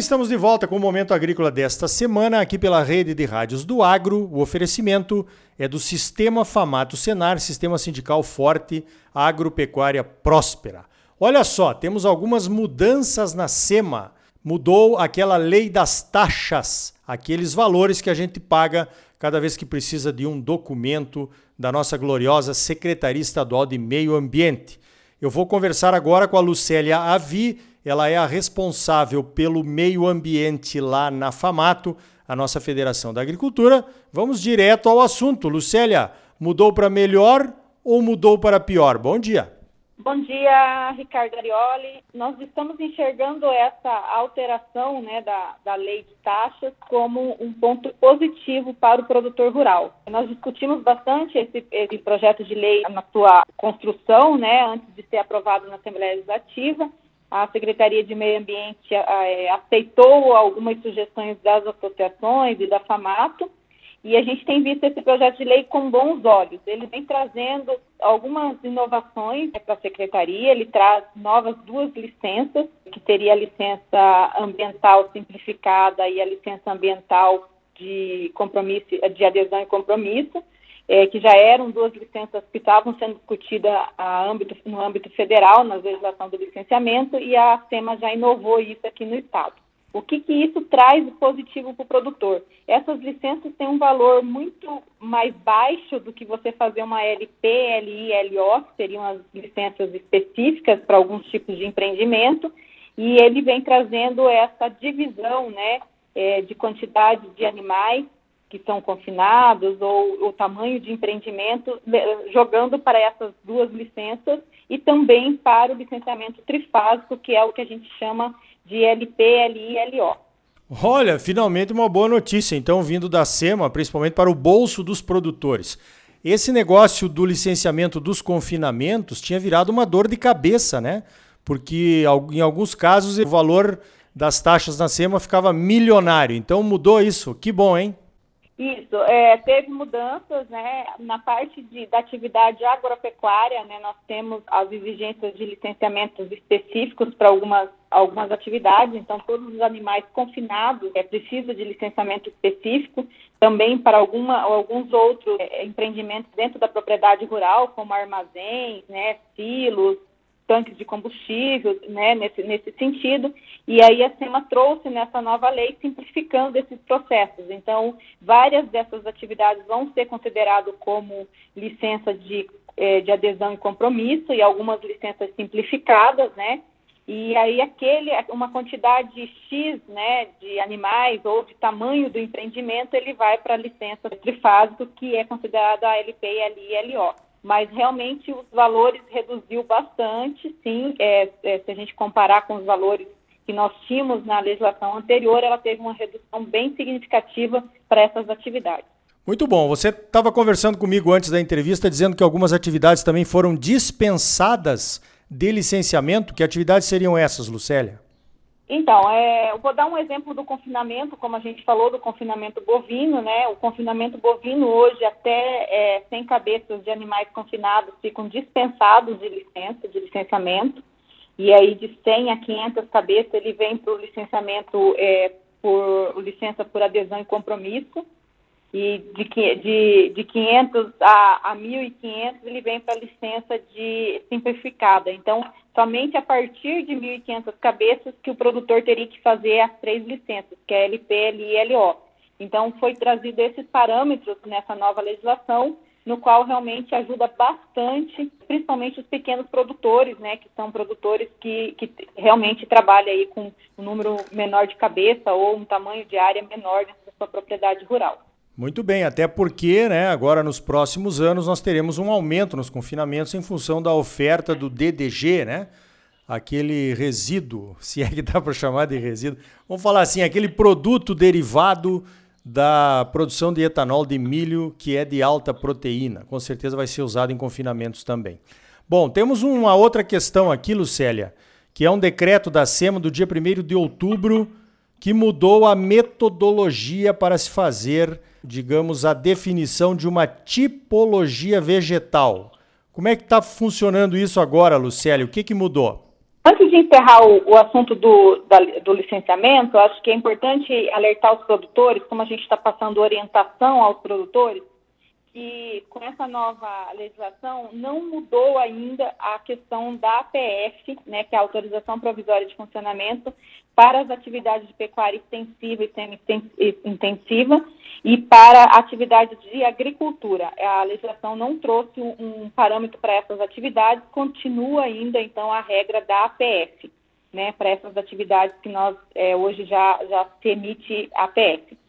Estamos de volta com o Momento Agrícola desta semana, aqui pela rede de rádios do Agro. O oferecimento é do Sistema Famato Senar, Sistema Sindical Forte, Agropecuária Próspera. Olha só, temos algumas mudanças na SEMA. Mudou aquela lei das taxas, aqueles valores que a gente paga cada vez que precisa de um documento da nossa gloriosa Secretaria Estadual de Meio Ambiente. Eu vou conversar agora com a Lucélia Avi, ela é a responsável pelo meio ambiente lá na FAMATO, a nossa Federação da Agricultura. Vamos direto ao assunto. Lucélia, mudou para melhor ou mudou para pior? Bom dia. Bom dia, Ricardo Arioli. Nós estamos enxergando essa alteração né, da, da lei de taxas como um ponto positivo para o produtor rural. Nós discutimos bastante esse, esse projeto de lei na sua construção, né, antes de ser aprovado na Assembleia Legislativa. A Secretaria de Meio Ambiente é, aceitou algumas sugestões das associações e da FAMATO e a gente tem visto esse projeto de lei com bons olhos. Ele vem trazendo algumas inovações para a secretaria. Ele traz novas duas licenças, que seria a licença ambiental simplificada e a licença ambiental de compromisso, de adesão e compromisso, é, que já eram duas licenças que estavam sendo discutidas âmbito, no âmbito federal, na legislação do licenciamento, e a SEMA já inovou isso aqui no estado. O que, que isso traz de positivo para o produtor? Essas licenças têm um valor muito mais baixo do que você fazer uma LP, LI, LO, que seriam as licenças específicas para alguns tipos de empreendimento, e ele vem trazendo essa divisão né, é, de quantidade de animais que são confinados ou o tamanho de empreendimento, jogando para essas duas licenças e também para o licenciamento trifásico, que é o que a gente chama de LP, LI e LO. Olha, finalmente uma boa notícia, então, vindo da SEMA, principalmente para o bolso dos produtores. Esse negócio do licenciamento dos confinamentos tinha virado uma dor de cabeça, né? Porque em alguns casos o valor das taxas na SEMA ficava milionário. Então mudou isso. Que bom, hein? Isso, é, teve mudanças, né, na parte de, da atividade agropecuária, né, nós temos as exigências de licenciamentos específicos para algumas, algumas atividades, então todos os animais confinados é preciso de licenciamento específico, também para alguma, alguns outros é, empreendimentos dentro da propriedade rural, como armazéns, né, silos, tanques de combustível, né, nesse, nesse sentido, e aí a SEMA trouxe nessa nova lei simplificando esses processos. Então, várias dessas atividades vão ser consideradas como licença de, eh, de adesão e compromisso, e algumas licenças simplificadas, né, e aí aquele, uma quantidade X né, de animais ou de tamanho do empreendimento, ele vai para a licença trifásico, que é considerada a LP, e LO mas realmente os valores reduziu bastante, sim, é, é, se a gente comparar com os valores que nós tínhamos na legislação anterior, ela teve uma redução bem significativa para essas atividades. Muito bom. Você estava conversando comigo antes da entrevista dizendo que algumas atividades também foram dispensadas de licenciamento. Que atividades seriam essas, Lucélia? Então, é, eu vou dar um exemplo do confinamento, como a gente falou do confinamento bovino, né? O confinamento bovino hoje, até é, 100 cabeças de animais confinados ficam dispensados de licença, de licenciamento. E aí, de 100 a 500 cabeças, ele vem para o licenciamento, é, por licença por adesão e compromisso e de, de, de 500 a, a 1.500 ele vem para licença de simplificada. Então, somente a partir de 1.500 cabeças que o produtor teria que fazer as três licenças, que é LP, LI e LO. Então, foi trazido esses parâmetros nessa nova legislação, no qual realmente ajuda bastante, principalmente os pequenos produtores, né, que são produtores que, que realmente trabalham aí com um número menor de cabeça ou um tamanho de área menor da sua propriedade rural. Muito bem, até porque né, agora nos próximos anos nós teremos um aumento nos confinamentos em função da oferta do DDG, né? Aquele resíduo, se é que dá para chamar de resíduo, vamos falar assim, aquele produto derivado da produção de etanol de milho que é de alta proteína. Com certeza vai ser usado em confinamentos também. Bom, temos uma outra questão aqui, Lucélia, que é um decreto da SEMA do dia 1 de outubro que mudou a metodologia para se fazer digamos, a definição de uma tipologia vegetal. Como é que está funcionando isso agora, Lucélio? O que, que mudou? Antes de encerrar o, o assunto do, da, do licenciamento, acho que é importante alertar os produtores, como a gente está passando orientação aos produtores, que com essa nova legislação não mudou ainda a questão da APF, né, que é a autorização provisória de funcionamento para as atividades de pecuária extensiva e semi-intensiva e para atividades de agricultura. A legislação não trouxe um parâmetro para essas atividades, continua ainda então a regra da APF, né, para essas atividades que nós é, hoje já, já se emite APF.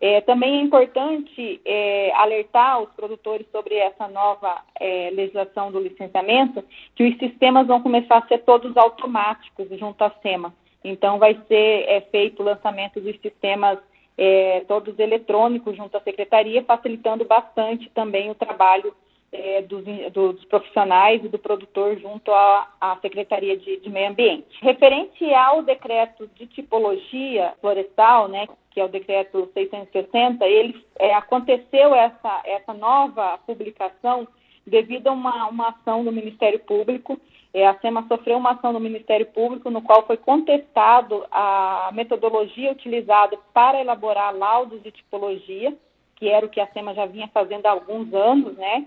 É, também é importante é, alertar os produtores sobre essa nova é, legislação do licenciamento, que os sistemas vão começar a ser todos automáticos junto à SEMA. Então, vai ser é, feito o lançamento dos sistemas é, todos eletrônicos junto à secretaria, facilitando bastante também o trabalho é, dos, dos, profissionais e do produtor junto à, à Secretaria de, de, Meio Ambiente. Referente ao decreto de tipologia florestal, né, que é o decreto 660, ele é, aconteceu essa, essa nova publicação devido a uma, uma ação do Ministério Público. É, a SEMA sofreu uma ação do Ministério Público no qual foi contestado a metodologia utilizada para elaborar laudos de tipologia, que era o que a SEMA já vinha fazendo há alguns anos, né?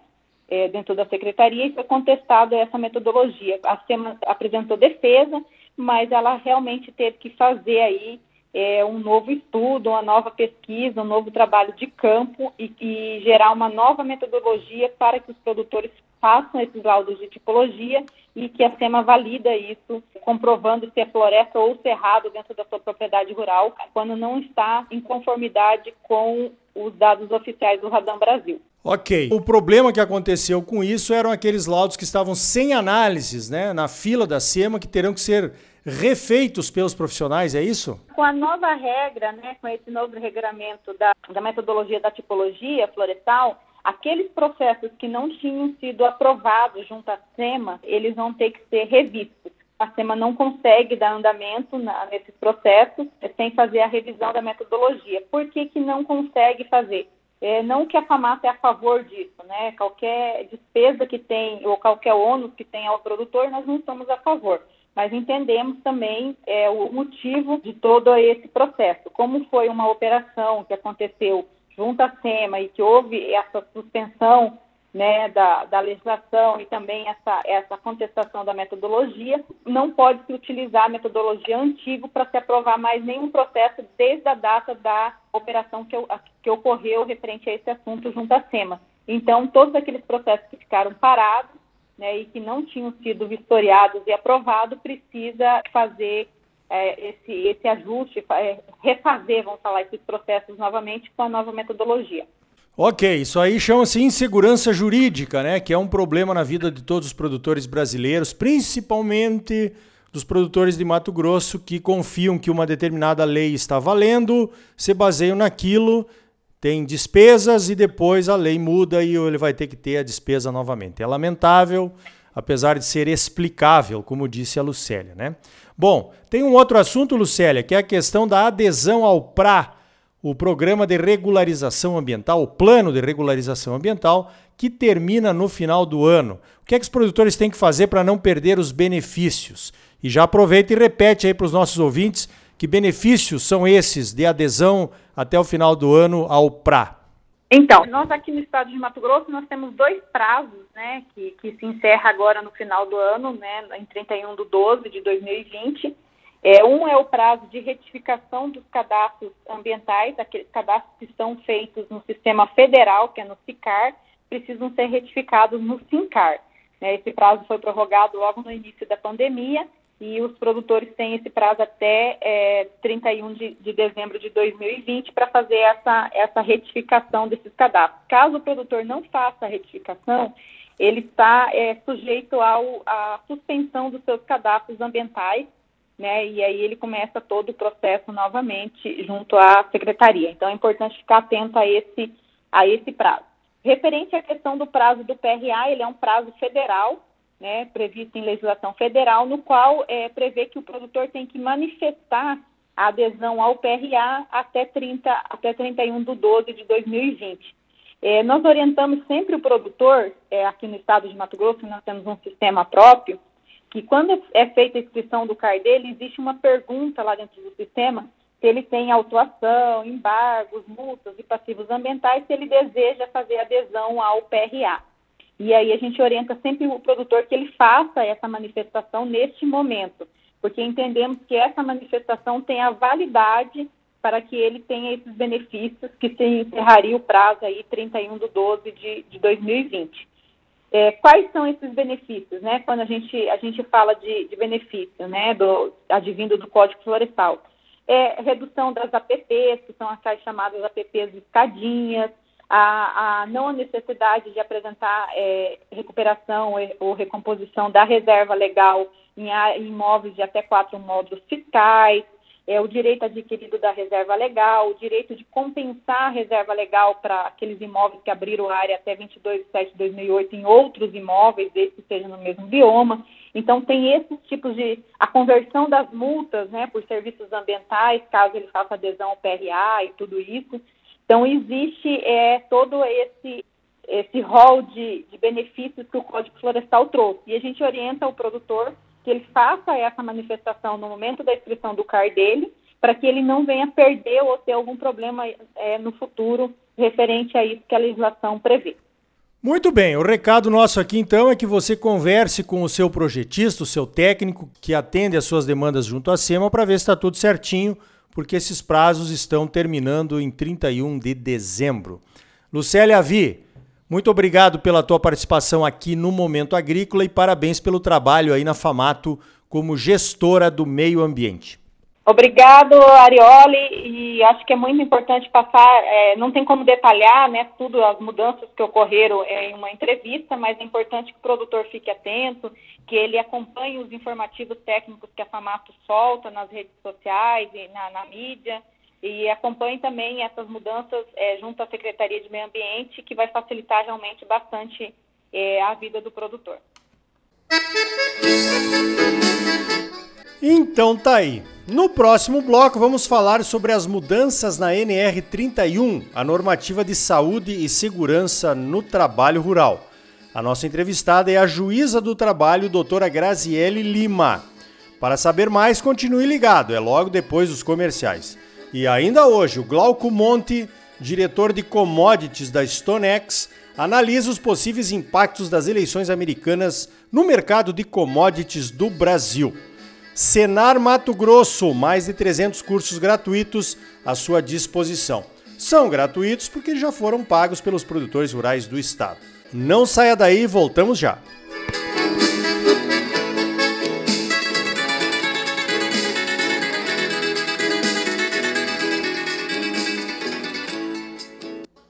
É, dentro da secretaria e foi contestado essa metodologia. A SEMA apresentou defesa, mas ela realmente teve que fazer aí é, um novo estudo, uma nova pesquisa, um novo trabalho de campo e, e gerar uma nova metodologia para que os produtores façam esses laudos de tipologia e que a SEMA valida isso, comprovando se é floresta ou cerrado dentro da sua propriedade rural, quando não está em conformidade com os dados oficiais do Radam Brasil. Ok. O problema que aconteceu com isso eram aqueles laudos que estavam sem análises, né, na fila da SEMA, que terão que ser refeitos pelos profissionais, é isso? Com a nova regra, né, com esse novo regulamento da, da metodologia da tipologia florestal, aqueles processos que não tinham sido aprovados junto à SEMA, eles vão ter que ser revistos. A SEMA não consegue dar andamento na, nesses processos sem fazer a revisão da metodologia. Por que, que não consegue fazer? É, não que a FAMATA é a favor disso, né? Qualquer despesa que tem, ou qualquer ônus que tem ao produtor, nós não somos a favor. Mas entendemos também é, o motivo de todo esse processo. Como foi uma operação que aconteceu junto à SEMA e que houve essa suspensão né, da, da, legislação e também essa, essa contestação da metodologia, não pode se utilizar a metodologia antiga para se aprovar mais nenhum processo desde a data da operação que, que ocorreu referente a esse assunto junto à SEMA. Então, todos aqueles processos que ficaram parados né, e que não tinham sido vistoriados e aprovados, precisa fazer é, esse, esse ajuste, é, refazer, vamos falar, esses processos novamente com a nova metodologia. Ok, isso aí chama-se insegurança jurídica, né? Que é um problema na vida de todos os produtores brasileiros, principalmente dos produtores de Mato Grosso que confiam que uma determinada lei está valendo, se baseiam naquilo, tem despesas e depois a lei muda e ele vai ter que ter a despesa novamente. É lamentável, apesar de ser explicável, como disse a Lucélia, né? Bom, tem um outro assunto, Lucélia, que é a questão da adesão ao PRA, o Programa de Regularização Ambiental, o Plano de Regularização Ambiental, que termina no final do ano. O que é que os produtores têm que fazer para não perder os benefícios? E já aproveita e repete aí para os nossos ouvintes que benefícios são esses de adesão até o final do ano ao PRA. Então, nós aqui no estado de Mato Grosso, nós temos dois prazos, né, que, que se encerra agora no final do ano, né, em 31 de 12 de 2020, é, um é o prazo de retificação dos cadastros ambientais, aqueles cadastros que são feitos no sistema federal, que é no SICAR, precisam ser retificados no SINCAR. Né, esse prazo foi prorrogado logo no início da pandemia e os produtores têm esse prazo até é, 31 de, de dezembro de 2020 para fazer essa, essa retificação desses cadastros. Caso o produtor não faça a retificação, ele está é, sujeito ao, à suspensão dos seus cadastros ambientais né? E aí ele começa todo o processo novamente junto à secretaria. Então é importante ficar atento a esse a esse prazo. Referente à questão do prazo do PRA, ele é um prazo federal, né, previsto em legislação federal, no qual é, prevê que o produtor tem que manifestar a adesão ao PRA até 30, até 31 de 12 de 2020. É, nós orientamos sempre o produtor, é, aqui no estado de Mato Grosso, nós temos um sistema próprio, que quando é feita a inscrição do CAR dele, existe uma pergunta lá dentro do sistema se ele tem autuação, embargos, multas e passivos ambientais, se ele deseja fazer adesão ao PRA. E aí a gente orienta sempre o produtor que ele faça essa manifestação neste momento, porque entendemos que essa manifestação tem a validade para que ele tenha esses benefícios, que se encerraria o prazo aí 31 de 12 de, de 2020. É, quais são esses benefícios, né? Quando a gente, a gente fala de, de benefício, né, do, advindo do Código Florestal. É redução das APPs, que são as chamadas APPs escadinhas, a, a não necessidade de apresentar é, recuperação ou recomposição da reserva legal em, imóveis de até quatro módulos fiscais, é, o direito adquirido da reserva legal, o direito de compensar a reserva legal para aqueles imóveis que abriram área até 22 de 7 de 2008 em outros imóveis, desde que sejam no mesmo bioma. Então, tem esses tipos de. a conversão das multas né, por serviços ambientais, caso ele faça adesão ao PRA e tudo isso. Então, existe é, todo esse esse rol de, de benefícios que o Código Florestal trouxe. E a gente orienta o produtor que ele faça essa manifestação no momento da inscrição do CAR dele, para que ele não venha perder ou ter algum problema é, no futuro referente a isso que a legislação prevê. Muito bem, o recado nosso aqui então é que você converse com o seu projetista, o seu técnico que atende às suas demandas junto à SEMA para ver se está tudo certinho, porque esses prazos estão terminando em 31 de dezembro. Lucélia Avi, muito obrigado pela tua participação aqui no Momento Agrícola e parabéns pelo trabalho aí na Famato como gestora do meio ambiente. Obrigado, Arioli, e acho que é muito importante passar, é, não tem como detalhar, né, tudo as mudanças que ocorreram em uma entrevista, mas é importante que o produtor fique atento, que ele acompanhe os informativos técnicos que a Famato solta nas redes sociais e na, na mídia, e acompanhe também essas mudanças é, junto à Secretaria de Meio Ambiente, que vai facilitar realmente bastante é, a vida do produtor. Então tá aí. No próximo bloco vamos falar sobre as mudanças na NR 31, a normativa de saúde e segurança no trabalho rural. A nossa entrevistada é a juíza do trabalho, doutora Graziele Lima. Para saber mais, continue ligado, é logo depois dos comerciais. E ainda hoje, o Glauco Monte, diretor de commodities da StoneX, analisa os possíveis impactos das eleições americanas no mercado de commodities do Brasil. Senar Mato Grosso, mais de 300 cursos gratuitos à sua disposição. São gratuitos porque já foram pagos pelos produtores rurais do estado. Não saia daí, voltamos já.